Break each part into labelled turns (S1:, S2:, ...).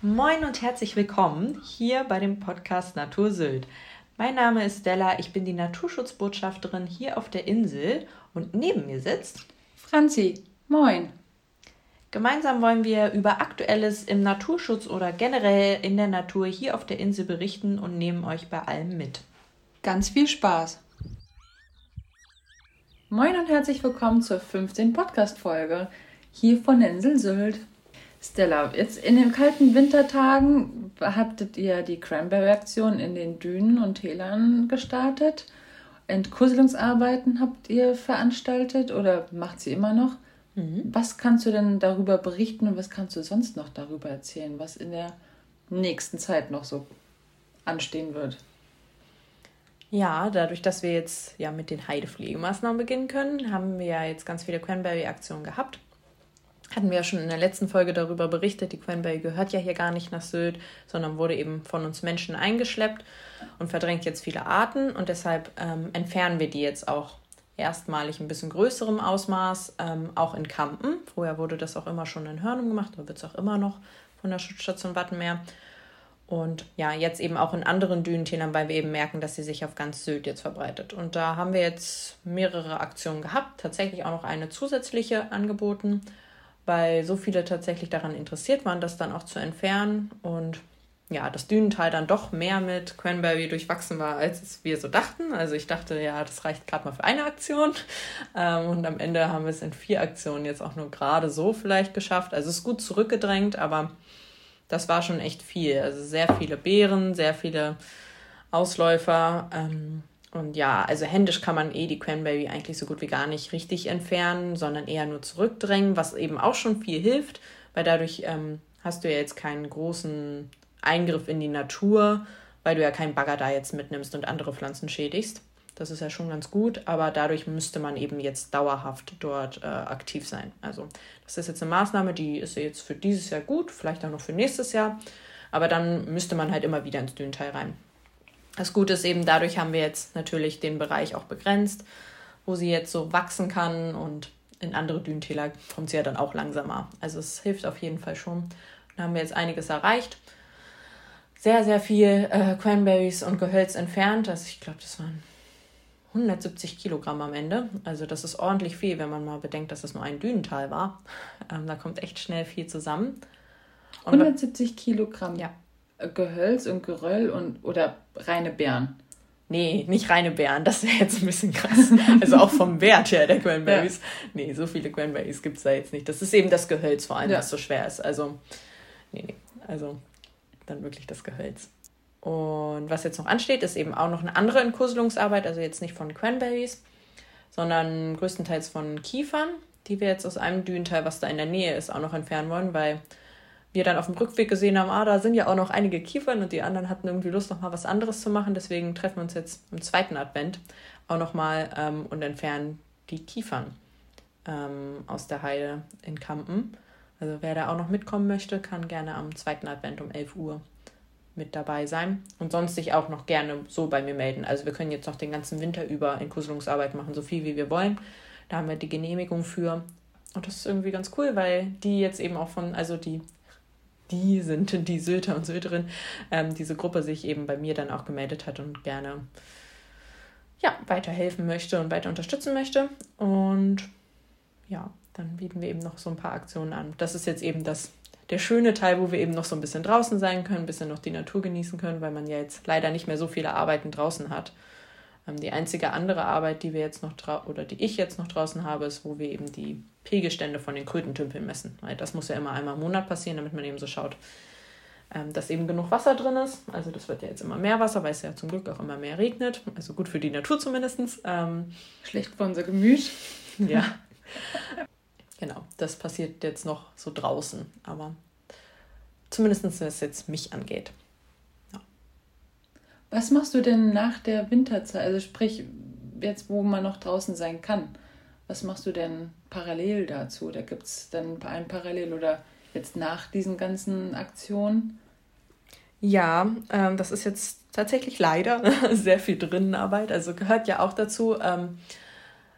S1: Moin und herzlich willkommen hier bei dem Podcast Natur Sylt. Mein Name ist Stella, ich bin die Naturschutzbotschafterin hier auf der Insel und neben mir sitzt
S2: Franzi. Moin.
S1: Gemeinsam wollen wir über Aktuelles im Naturschutz oder generell in der Natur hier auf der Insel berichten und nehmen euch bei allem mit.
S2: Ganz viel Spaß. Moin und herzlich willkommen zur 15. Podcast-Folge hier von der Insel Sylt. Stella, jetzt in den kalten Wintertagen habtet ihr die Cranberry-Aktion in den Dünen und Tälern gestartet. Entkusselungsarbeiten habt ihr veranstaltet oder macht sie immer noch? Mhm. Was kannst du denn darüber berichten und was kannst du sonst noch darüber erzählen, was in der nächsten Zeit noch so anstehen wird?
S1: Ja, dadurch, dass wir jetzt ja mit den Heidepflegemaßnahmen beginnen können, haben wir ja jetzt ganz viele Cranberry-Aktionen gehabt hatten wir ja schon in der letzten Folge darüber berichtet, die Quenberry gehört ja hier gar nicht nach Sylt, sondern wurde eben von uns Menschen eingeschleppt und verdrängt jetzt viele Arten und deshalb ähm, entfernen wir die jetzt auch erstmalig ein bisschen größerem Ausmaß, ähm, auch in Kampen. Vorher wurde das auch immer schon in Hörnum gemacht, aber wird es auch immer noch von der Schutzstation Wattenmeer. Und ja, jetzt eben auch in anderen Dünentälern, weil wir eben merken, dass sie sich auf ganz Sylt jetzt verbreitet. Und da haben wir jetzt mehrere Aktionen gehabt, tatsächlich auch noch eine zusätzliche angeboten weil so viele tatsächlich daran interessiert waren, das dann auch zu entfernen und ja, das Dünental dann doch mehr mit Cranberry durchwachsen war, als wir so dachten. Also ich dachte, ja, das reicht gerade mal für eine Aktion. Ähm, und am Ende haben wir es in vier Aktionen jetzt auch nur gerade so vielleicht geschafft. Also es ist gut zurückgedrängt, aber das war schon echt viel. Also sehr viele Beeren, sehr viele Ausläufer. Ähm, und ja, also händisch kann man eh die Cranberry eigentlich so gut wie gar nicht richtig entfernen, sondern eher nur zurückdrängen, was eben auch schon viel hilft, weil dadurch ähm, hast du ja jetzt keinen großen Eingriff in die Natur, weil du ja keinen Bagger da jetzt mitnimmst und andere Pflanzen schädigst. Das ist ja schon ganz gut, aber dadurch müsste man eben jetzt dauerhaft dort äh, aktiv sein. Also das ist jetzt eine Maßnahme, die ist jetzt für dieses Jahr gut, vielleicht auch noch für nächstes Jahr, aber dann müsste man halt immer wieder ins Dünenteil rein. Das Gute ist eben, dadurch haben wir jetzt natürlich den Bereich auch begrenzt, wo sie jetzt so wachsen kann und in andere Dünentäler kommt sie ja dann auch langsamer. Also es hilft auf jeden Fall schon. Da haben wir jetzt einiges erreicht. Sehr, sehr viel äh, Cranberries und Gehölz entfernt. Also ich glaube, das waren 170 Kilogramm am Ende. Also das ist ordentlich viel, wenn man mal bedenkt, dass es nur ein Dünental war. Ähm, da kommt echt schnell viel zusammen.
S2: Und 170 Kilogramm? Ja. Gehölz und Geröll und oder reine Beeren.
S1: Nee, nicht reine Beeren, das wäre jetzt ein bisschen krass. Also auch vom Wert her der Cranberries. Ja. Nee, so viele Cranberries gibt es da jetzt nicht. Das ist eben das Gehölz vor allem, ja. was so schwer ist. Also, nee, nee. Also dann wirklich das Gehölz. Und was jetzt noch ansteht, ist eben auch noch eine andere Entkurselungsarbeit, also jetzt nicht von Cranberries, sondern größtenteils von Kiefern, die wir jetzt aus einem Dünenteil, was da in der Nähe ist, auch noch entfernen wollen, weil wir dann auf dem Rückweg gesehen haben, ah, da sind ja auch noch einige Kiefern und die anderen hatten irgendwie Lust, noch mal was anderes zu machen. Deswegen treffen wir uns jetzt im zweiten Advent auch noch mal ähm, und entfernen die Kiefern ähm, aus der Heide in Kampen. Also wer da auch noch mitkommen möchte, kann gerne am zweiten Advent um 11 Uhr mit dabei sein und sonst sich auch noch gerne so bei mir melden. Also wir können jetzt noch den ganzen Winter über Inklusionsarbeit machen, so viel wie wir wollen. Da haben wir die Genehmigung für. Und das ist irgendwie ganz cool, weil die jetzt eben auch von, also die die sind die Sylter und Sylterin, ähm, diese Gruppe sich eben bei mir dann auch gemeldet hat und gerne ja, weiterhelfen möchte und weiter unterstützen möchte. Und ja, dann bieten wir eben noch so ein paar Aktionen an. Das ist jetzt eben das, der schöne Teil, wo wir eben noch so ein bisschen draußen sein können, ein bisschen noch die Natur genießen können, weil man ja jetzt leider nicht mehr so viele Arbeiten draußen hat. Ähm, die einzige andere Arbeit, die wir jetzt noch oder die ich jetzt noch draußen habe, ist, wo wir eben die Pegelstände von den Krötentümpeln messen. Weil das muss ja immer einmal im Monat passieren, damit man eben so schaut, ähm, dass eben genug Wasser drin ist. Also das wird ja jetzt immer mehr Wasser, weil es ja zum Glück auch immer mehr regnet. Also gut für die Natur zumindest. Ähm,
S2: Schlecht für unser Gemüt.
S1: ja. genau, das passiert jetzt noch so draußen. Aber zumindest wenn es jetzt mich angeht. Ja.
S2: Was machst du denn nach der Winterzeit? Also sprich, jetzt wo man noch draußen sein kann. Was machst du denn parallel dazu? Da gibt es dann ein Parallel oder jetzt nach diesen ganzen Aktionen?
S1: Ja, ähm, das ist jetzt tatsächlich leider sehr viel Drinnenarbeit. Also gehört ja auch dazu, ähm,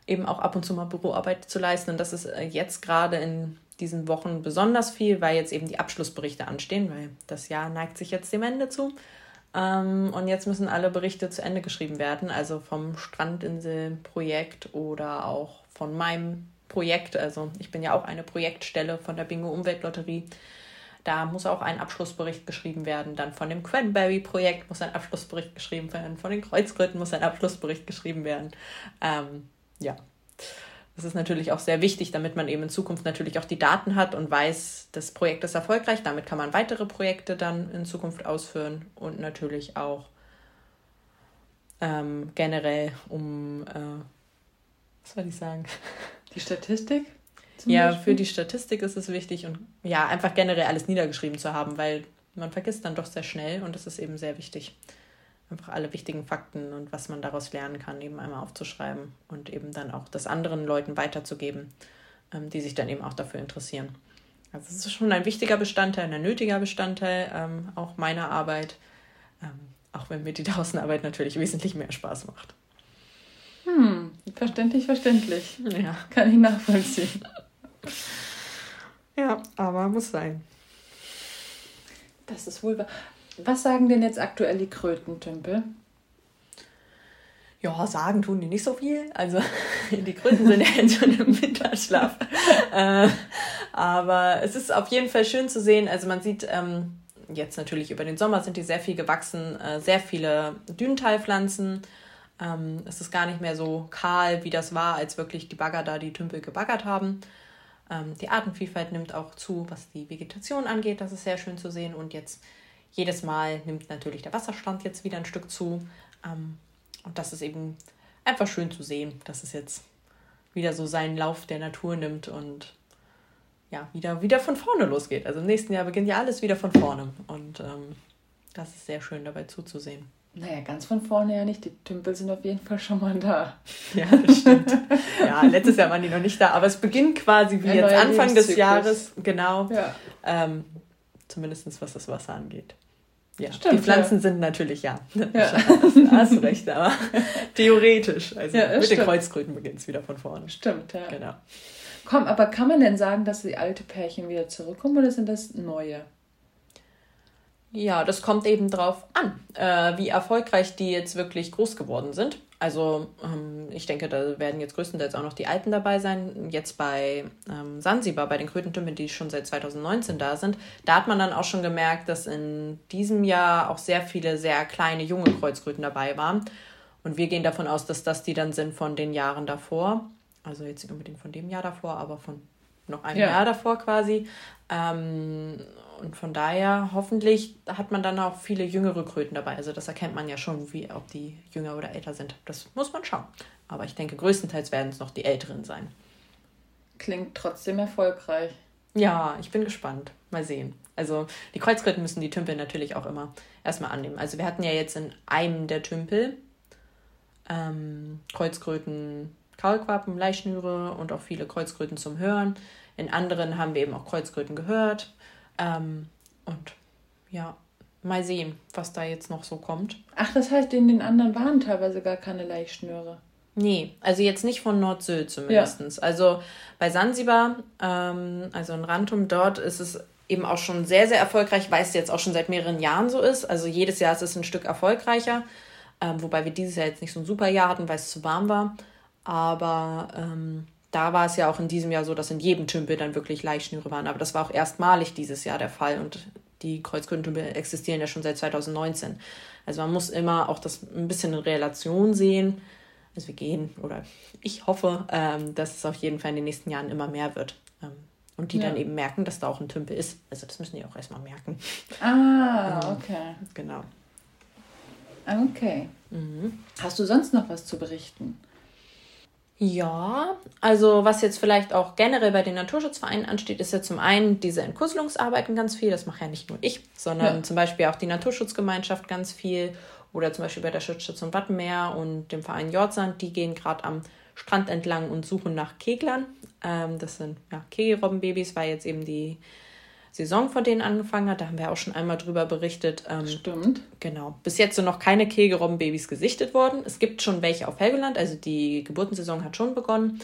S1: eben auch ab und zu mal Büroarbeit zu leisten. Und das ist äh, jetzt gerade in diesen Wochen besonders viel, weil jetzt eben die Abschlussberichte anstehen, weil das Jahr neigt sich jetzt dem Ende zu. Ähm, und jetzt müssen alle Berichte zu Ende geschrieben werden, also vom Strandinselprojekt oder auch von meinem Projekt. Also ich bin ja auch eine Projektstelle von der Bingo Umweltlotterie. Da muss auch ein Abschlussbericht geschrieben werden. Dann von dem Cranberry-Projekt muss ein Abschlussbericht geschrieben werden. Von den Kreuzgründen muss ein Abschlussbericht geschrieben werden. Ähm, ja, das ist natürlich auch sehr wichtig, damit man eben in Zukunft natürlich auch die Daten hat und weiß, das Projekt ist erfolgreich. Damit kann man weitere Projekte dann in Zukunft ausführen und natürlich auch ähm, generell um, äh, was soll ich sagen?
S2: Die Statistik?
S1: Ja, Beispiel? für die Statistik ist es wichtig und ja, einfach generell alles niedergeschrieben zu haben, weil man vergisst dann doch sehr schnell und es ist eben sehr wichtig, einfach alle wichtigen Fakten und was man daraus lernen kann, eben einmal aufzuschreiben und eben dann auch das anderen Leuten weiterzugeben, ähm, die sich dann eben auch dafür interessieren. Also es ist schon ein wichtiger Bestandteil, ein nötiger Bestandteil ähm, auch meiner Arbeit, ähm, auch wenn mir die Draußenarbeit natürlich wesentlich mehr Spaß macht.
S2: Hm, verständlich, verständlich. Ja. Kann ich nachvollziehen.
S1: Ja, aber muss sein.
S2: Das ist wohl wahr. Was sagen denn jetzt aktuell die Krötentümpel?
S1: Ja, sagen tun die nicht so viel. Also die Kröten sind ja jetzt schon im Winterschlaf. äh, aber es ist auf jeden Fall schön zu sehen. Also man sieht ähm, jetzt natürlich über den Sommer sind die sehr viel gewachsen, äh, sehr viele Dünenteilpflanzen. Ähm, es ist gar nicht mehr so kahl, wie das war, als wirklich die Bagger da die Tümpel gebaggert haben. Ähm, die Artenvielfalt nimmt auch zu, was die Vegetation angeht. Das ist sehr schön zu sehen. Und jetzt jedes Mal nimmt natürlich der Wasserstand jetzt wieder ein Stück zu. Ähm, und das ist eben einfach schön zu sehen, dass es jetzt wieder so seinen Lauf der Natur nimmt und ja, wieder, wieder von vorne losgeht. Also im nächsten Jahr beginnt ja alles wieder von vorne. Und ähm, das ist sehr schön dabei zuzusehen.
S2: Naja, ganz von vorne ja nicht. Die Tümpel sind auf jeden Fall schon mal da.
S1: Ja, das stimmt. ja, letztes Jahr waren die noch nicht da, aber es beginnt quasi wie Ein jetzt Anfang des Jahres. Genau. Ja. Ähm, Zumindest was das Wasser angeht. Ja, Stimmt, die Pflanzen ja. sind natürlich ja. ja. Hast du recht, aber theoretisch. Also ja, mit stimmt. den Kreuzkröten beginnt es wieder von vorne.
S2: Stimmt, ja. Genau. Komm, aber kann man denn sagen, dass die alte Pärchen wieder zurückkommen oder sind das neue?
S1: Ja, das kommt eben drauf an, äh, wie erfolgreich die jetzt wirklich groß geworden sind. Also ähm, ich denke, da werden jetzt größtenteils auch noch die Alten dabei sein. Jetzt bei ähm, Sansibar, bei den Krötentümpeln, die schon seit 2019 da sind, da hat man dann auch schon gemerkt, dass in diesem Jahr auch sehr viele sehr kleine junge Kreuzkröten dabei waren. Und wir gehen davon aus, dass das die dann sind von den Jahren davor. Also jetzt nicht unbedingt von dem Jahr davor, aber von noch einem ja. Jahr davor quasi. Ähm, und von daher, hoffentlich hat man dann auch viele jüngere Kröten dabei. Also das erkennt man ja schon, wie, ob die jünger oder älter sind. Das muss man schauen. Aber ich denke, größtenteils werden es noch die älteren sein.
S2: Klingt trotzdem erfolgreich.
S1: Ja, ich bin gespannt. Mal sehen. Also die Kreuzkröten müssen die Tümpel natürlich auch immer erstmal annehmen. Also wir hatten ja jetzt in einem der Tümpel ähm, Kreuzkröten, Kaulquappen, Leischnüre und auch viele Kreuzkröten zum Hören. In anderen haben wir eben auch Kreuzkröten gehört. Ähm, und ja, mal sehen, was da jetzt noch so kommt.
S2: Ach, das heißt, in den anderen waren teilweise gar keine Leichschnüre.
S1: Nee, also jetzt nicht von Nord-Sylt zumindest. Ja. Also bei Sansibar, ähm, also in Rantum, dort ist es eben auch schon sehr, sehr erfolgreich, weil es jetzt auch schon seit mehreren Jahren so ist. Also jedes Jahr ist es ein Stück erfolgreicher. Ähm, wobei wir dieses Jahr jetzt nicht so ein super Jahr hatten, weil es zu warm war. Aber ähm, da war es ja auch in diesem Jahr so, dass in jedem Tümpel dann wirklich Leichschnüre waren. Aber das war auch erstmalig dieses Jahr der Fall und die Kreuzkrötentümpel existieren ja schon seit 2019. Also man muss immer auch das ein bisschen in Relation sehen. Also wir gehen oder ich hoffe, ähm, dass es auf jeden Fall in den nächsten Jahren immer mehr wird. Ähm, und die ja. dann eben merken, dass da auch ein Tümpel ist. Also das müssen die auch erstmal merken.
S2: Ah, ähm, okay.
S1: Genau.
S2: Okay. Mhm. Hast du sonst noch was zu berichten?
S1: Ja, also was jetzt vielleicht auch generell bei den Naturschutzvereinen ansteht, ist ja zum einen diese Entkusselungsarbeiten ganz viel. Das mache ja nicht nur ich, sondern ja. zum Beispiel auch die Naturschutzgemeinschaft ganz viel. Oder zum Beispiel bei der Schutzstation Wattenmeer und dem Verein Jordsand. Die gehen gerade am Strand entlang und suchen nach Keglern. Ähm, das sind ja, Kegelrobbenbabys, weil jetzt eben die Saison von denen angefangen hat. Da haben wir auch schon einmal drüber berichtet. Ähm, Stimmt. Genau. Bis jetzt sind noch keine Kegelrobbenbabys gesichtet worden. Es gibt schon welche auf Helgoland, also die Geburtensaison hat schon begonnen,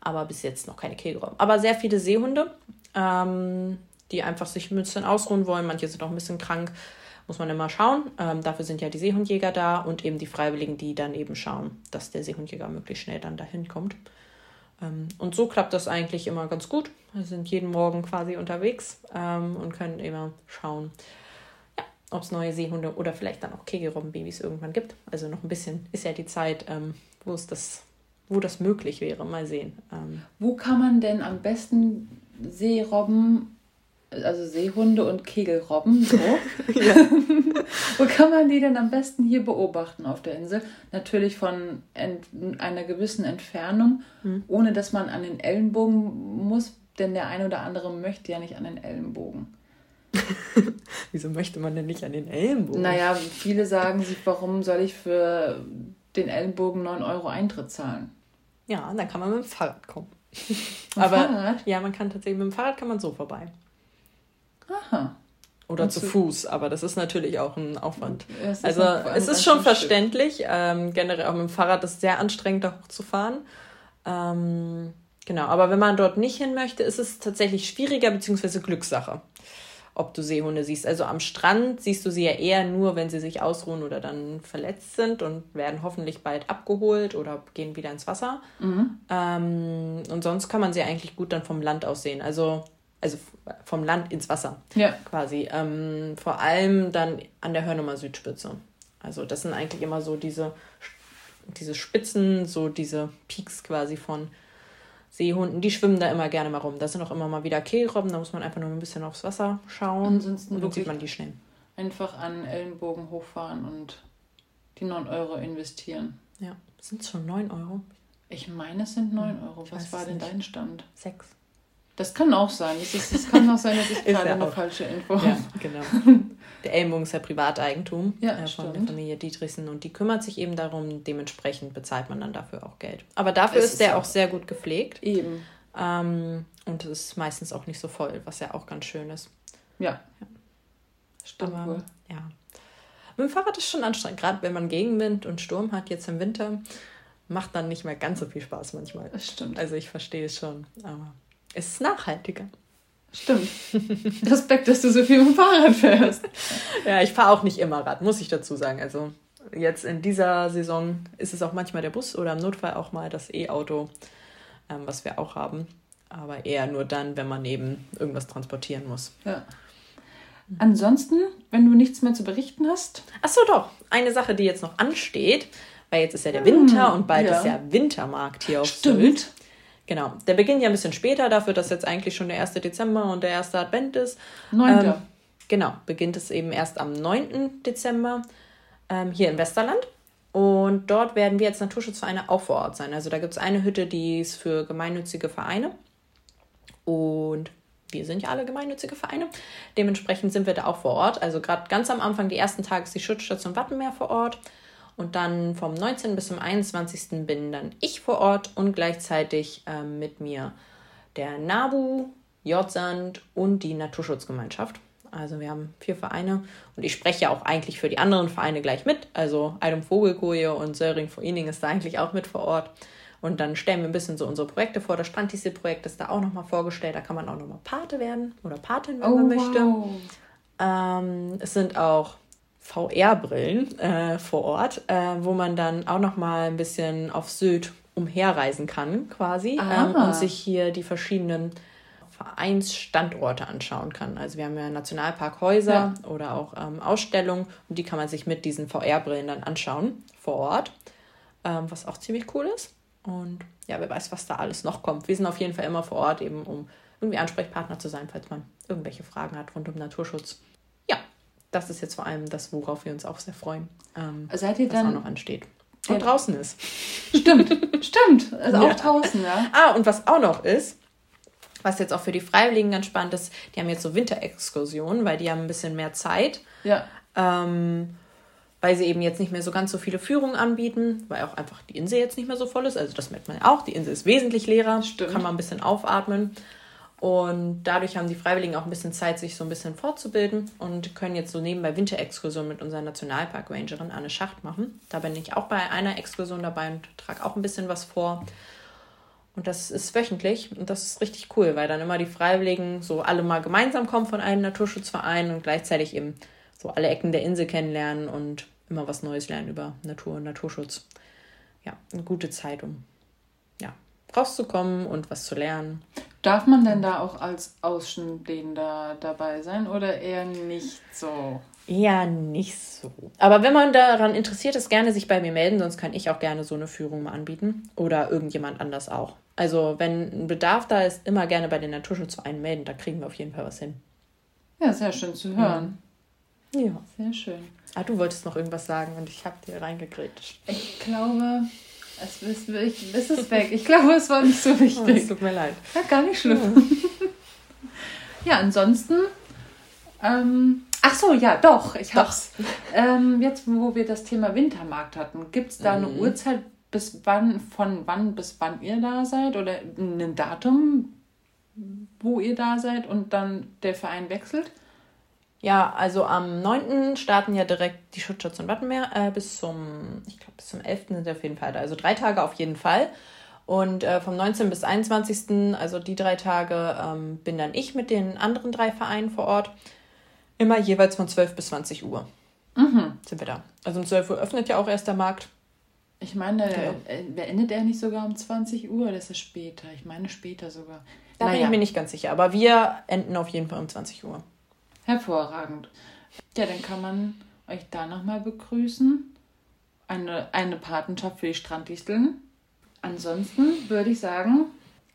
S1: aber bis jetzt noch keine Kegelrobben. Aber sehr viele Seehunde. ähm, die einfach sich ein bisschen ausruhen wollen. Manche sind auch ein bisschen krank, muss man immer schauen. Ähm, dafür sind ja die Seehundjäger da und eben die Freiwilligen, die dann eben schauen, dass der Seehundjäger möglichst schnell dann dahin kommt. Ähm, und so klappt das eigentlich immer ganz gut. Wir sind jeden Morgen quasi unterwegs ähm, und können immer schauen, ja, ob es neue Seehunde oder vielleicht dann auch Kegelrobbenbabys irgendwann gibt. Also noch ein bisschen ist ja die Zeit, ähm, wo es das, wo das möglich wäre. Mal sehen. Ähm,
S2: wo kann man denn am besten Seerobben also Seehunde und Kegelrobben, so. Wo kann man die denn am besten hier beobachten auf der Insel? Natürlich von einer gewissen Entfernung, hm. ohne dass man an den Ellenbogen muss, denn der eine oder andere möchte ja nicht an den Ellenbogen.
S1: Wieso möchte man denn nicht an den Ellenbogen?
S2: Naja, viele sagen sich, warum soll ich für den Ellenbogen 9 Euro Eintritt zahlen?
S1: Ja, dann kann man mit dem Fahrrad kommen. Aber Fahrrad? ja, man kann tatsächlich mit dem Fahrrad kann man so vorbei. Oder zu Fuß, aber das ist natürlich auch ein Aufwand. Ja, also es ist schon verständlich. Ähm, generell auch mit dem Fahrrad ist es sehr anstrengend, da hochzufahren. Ähm, genau, aber wenn man dort nicht hin möchte, ist es tatsächlich schwieriger bzw. Glückssache, ob du Seehunde siehst. Also am Strand siehst du sie ja eher nur, wenn sie sich ausruhen oder dann verletzt sind und werden hoffentlich bald abgeholt oder gehen wieder ins Wasser. Mhm. Ähm, und sonst kann man sie eigentlich gut dann vom Land aus sehen. Also also vom Land ins Wasser ja. quasi. Ähm, vor allem dann an der Hörnummer Südspitze. Also das sind eigentlich immer so diese, diese Spitzen, so diese Peaks quasi von Seehunden, die schwimmen da immer gerne mal rum. Da sind auch immer mal wieder Kehlrobben, da muss man einfach nur ein bisschen aufs Wasser schauen Ansonsten und dann sieht
S2: man die schnell. Einfach an Ellenbogen hochfahren und die 9 Euro investieren.
S1: Ja, sind es schon 9 Euro?
S2: Ich meine, es sind 9 Euro. Was war denn nicht. dein Stand?
S1: 6.
S2: Das kann auch sein. Das, ist, das kann auch sein, dass ich gerade ja eine falsche
S1: Info habe. Ja, genau. Der Ellenbogen ist ja Privateigentum ja, äh, von der Familie Dietrichsen und die kümmert sich eben darum. Dementsprechend bezahlt man dann dafür auch Geld. Aber dafür es ist, ist der auch sehr gut gepflegt. Eben. Ähm, und es ist meistens auch nicht so voll, was ja auch ganz schön ist. Ja. ja. Stimmt Aber, wohl. Ja. Mit dem Fahrrad ist schon anstrengend, gerade wenn man Gegenwind und Sturm hat jetzt im Winter. Macht dann nicht mehr ganz so viel Spaß manchmal. Das stimmt. Also ich verstehe es schon. Aber es ist nachhaltiger.
S2: Stimmt. Respekt, dass du so viel mit dem Fahrrad fährst.
S1: ja, ich fahre auch nicht immer Rad, muss ich dazu sagen. Also jetzt in dieser Saison ist es auch manchmal der Bus oder im Notfall auch mal das E-Auto, ähm, was wir auch haben. Aber eher nur dann, wenn man eben irgendwas transportieren muss. Ja.
S2: Ansonsten, wenn du nichts mehr zu berichten hast.
S1: Ach so, doch. Eine Sache, die jetzt noch ansteht, weil jetzt ist ja der Winter hm, und bald ja. ist ja Wintermarkt hier auf Stimmt. Sylt. Genau. Der beginnt ja ein bisschen später, dafür, dass jetzt eigentlich schon der 1. Dezember und der erste Advent ist. 9. Ähm, genau, beginnt es eben erst am 9. Dezember ähm, hier in Westerland. Und dort werden wir als Naturschutzvereine auch vor Ort sein. Also da gibt es eine Hütte, die ist für gemeinnützige Vereine. Und wir sind ja alle gemeinnützige Vereine. Dementsprechend sind wir da auch vor Ort. Also gerade ganz am Anfang, die ersten Tage ist die Schutzstation Wattenmeer vor Ort. Und dann vom 19. bis zum 21. bin dann ich vor Ort und gleichzeitig äh, mit mir der NABU, Jotsand und die Naturschutzgemeinschaft. Also wir haben vier Vereine und ich spreche ja auch eigentlich für die anderen Vereine gleich mit. Also Eidum Vogelkoje und Söring Foining ist da eigentlich auch mit vor Ort. Und dann stellen wir ein bisschen so unsere Projekte vor. Das Strandtiese-Projekt ist da auch nochmal vorgestellt. Da kann man auch nochmal Pate werden oder Patin, wenn oh, man möchte. Wow. Ähm, es sind auch VR-Brillen äh, vor Ort, äh, wo man dann auch noch mal ein bisschen auf Sylt umherreisen kann, quasi, ähm, und sich hier die verschiedenen Vereinsstandorte anschauen kann. Also wir haben ja Nationalparkhäuser ja. oder auch ähm, Ausstellungen und die kann man sich mit diesen VR-Brillen dann anschauen vor Ort, ähm, was auch ziemlich cool ist. Und ja, wer weiß, was da alles noch kommt. Wir sind auf jeden Fall immer vor Ort, eben um irgendwie Ansprechpartner zu sein, falls man irgendwelche Fragen hat rund um Naturschutz das ist jetzt vor allem das, worauf wir uns auch sehr freuen. Ähm, Seid ihr was dann, auch noch ansteht. Und draußen ist. Stimmt, stimmt. Also auch ja. draußen, ja. Ah, und was auch noch ist, was jetzt auch für die Freiwilligen ganz spannend ist, die haben jetzt so Winterexkursionen, weil die haben ein bisschen mehr Zeit. Ja. Ähm, weil sie eben jetzt nicht mehr so ganz so viele Führungen anbieten, weil auch einfach die Insel jetzt nicht mehr so voll ist. Also das merkt man ja auch. Die Insel ist wesentlich leerer. Stimmt. Kann man ein bisschen aufatmen. Und dadurch haben die Freiwilligen auch ein bisschen Zeit, sich so ein bisschen fortzubilden und können jetzt so nebenbei Winterexkursionen mit unserer Nationalpark-Rangerin Anne Schacht machen. Da bin ich auch bei einer Exkursion dabei und trage auch ein bisschen was vor. Und das ist wöchentlich und das ist richtig cool, weil dann immer die Freiwilligen so alle mal gemeinsam kommen von einem Naturschutzverein und gleichzeitig eben so alle Ecken der Insel kennenlernen und immer was Neues lernen über Natur und Naturschutz. Ja, eine gute Zeit, um ja, rauszukommen und was zu lernen.
S2: Darf man denn da auch als Außenstehender dabei sein oder eher nicht so?
S1: Ja, nicht so. Aber wenn man daran interessiert ist, gerne sich bei mir melden, sonst kann ich auch gerne so eine Führung mal anbieten. Oder irgendjemand anders auch. Also, wenn ein Bedarf da ist, immer gerne bei den Naturschutzvereinen melden. Da kriegen wir auf jeden Fall was hin.
S2: Ja, sehr schön zu hören.
S1: Ja. ja.
S2: Sehr schön.
S1: Ah, du wolltest noch irgendwas sagen und ich habe dir reingegrätscht.
S2: Ich glaube, es ist, es ist weg. Ich glaube, es war nicht so wichtig. Oh, es
S1: tut mir leid.
S2: Ja, gar nicht schlimm. ja, ansonsten. Ähm, ach so, ja, doch. Ich hab's. Ähm, jetzt, wo wir das Thema Wintermarkt hatten, gibt es da mhm. eine Uhrzeit, bis wann, von wann bis wann ihr da seid? Oder ein Datum, wo ihr da seid und dann der Verein wechselt?
S1: Ja, also am 9. starten ja direkt die Schutzschutz und Wattenmeer äh, bis zum, ich glaube, bis zum 11. sind wir auf jeden Fall da. Also drei Tage auf jeden Fall. Und äh, vom 19. bis 21., also die drei Tage, ähm, bin dann ich mit den anderen drei Vereinen vor Ort. Immer jeweils von 12 bis 20 Uhr mhm. sind wir da. Also um 12 Uhr öffnet ja auch erst der Markt.
S2: Ich meine, ja. äh, endet er nicht sogar um 20 Uhr? Das ist später. Ich meine später sogar.
S1: Da naja. bin ich mir nicht ganz sicher. Aber wir enden auf jeden Fall um 20 Uhr.
S2: Hervorragend. Ja, dann kann man euch da nochmal begrüßen. Eine, eine Patenschaft für die Stranddisteln. Ansonsten würde ich sagen,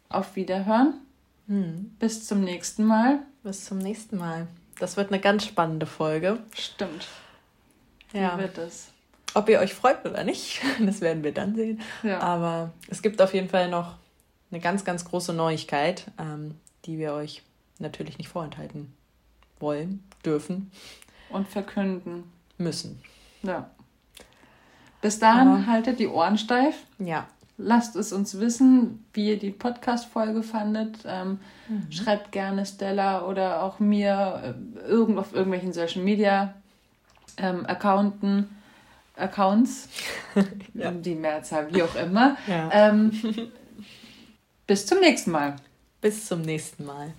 S2: auf Wiederhören. Hm. Bis zum nächsten Mal.
S1: Bis zum nächsten Mal. Das wird eine ganz spannende Folge.
S2: Stimmt.
S1: Ja. Wie wird es? Ob ihr euch freut oder nicht, das werden wir dann sehen. Ja. Aber es gibt auf jeden Fall noch eine ganz, ganz große Neuigkeit, ähm, die wir euch natürlich nicht vorenthalten wollen, dürfen.
S2: Und verkünden.
S1: Müssen.
S2: Ja. Bis dahin Aber, haltet die Ohren steif.
S1: Ja.
S2: Lasst es uns wissen, wie ihr die Podcast-Folge fandet. Ähm, mhm. Schreibt gerne Stella oder auch mir äh, irgend auf irgendwelchen Social Media ähm, Accounten, Accounts, ja. die Mehrzahl, wie auch immer. Ja. Ähm, bis zum nächsten Mal.
S1: Bis zum nächsten Mal.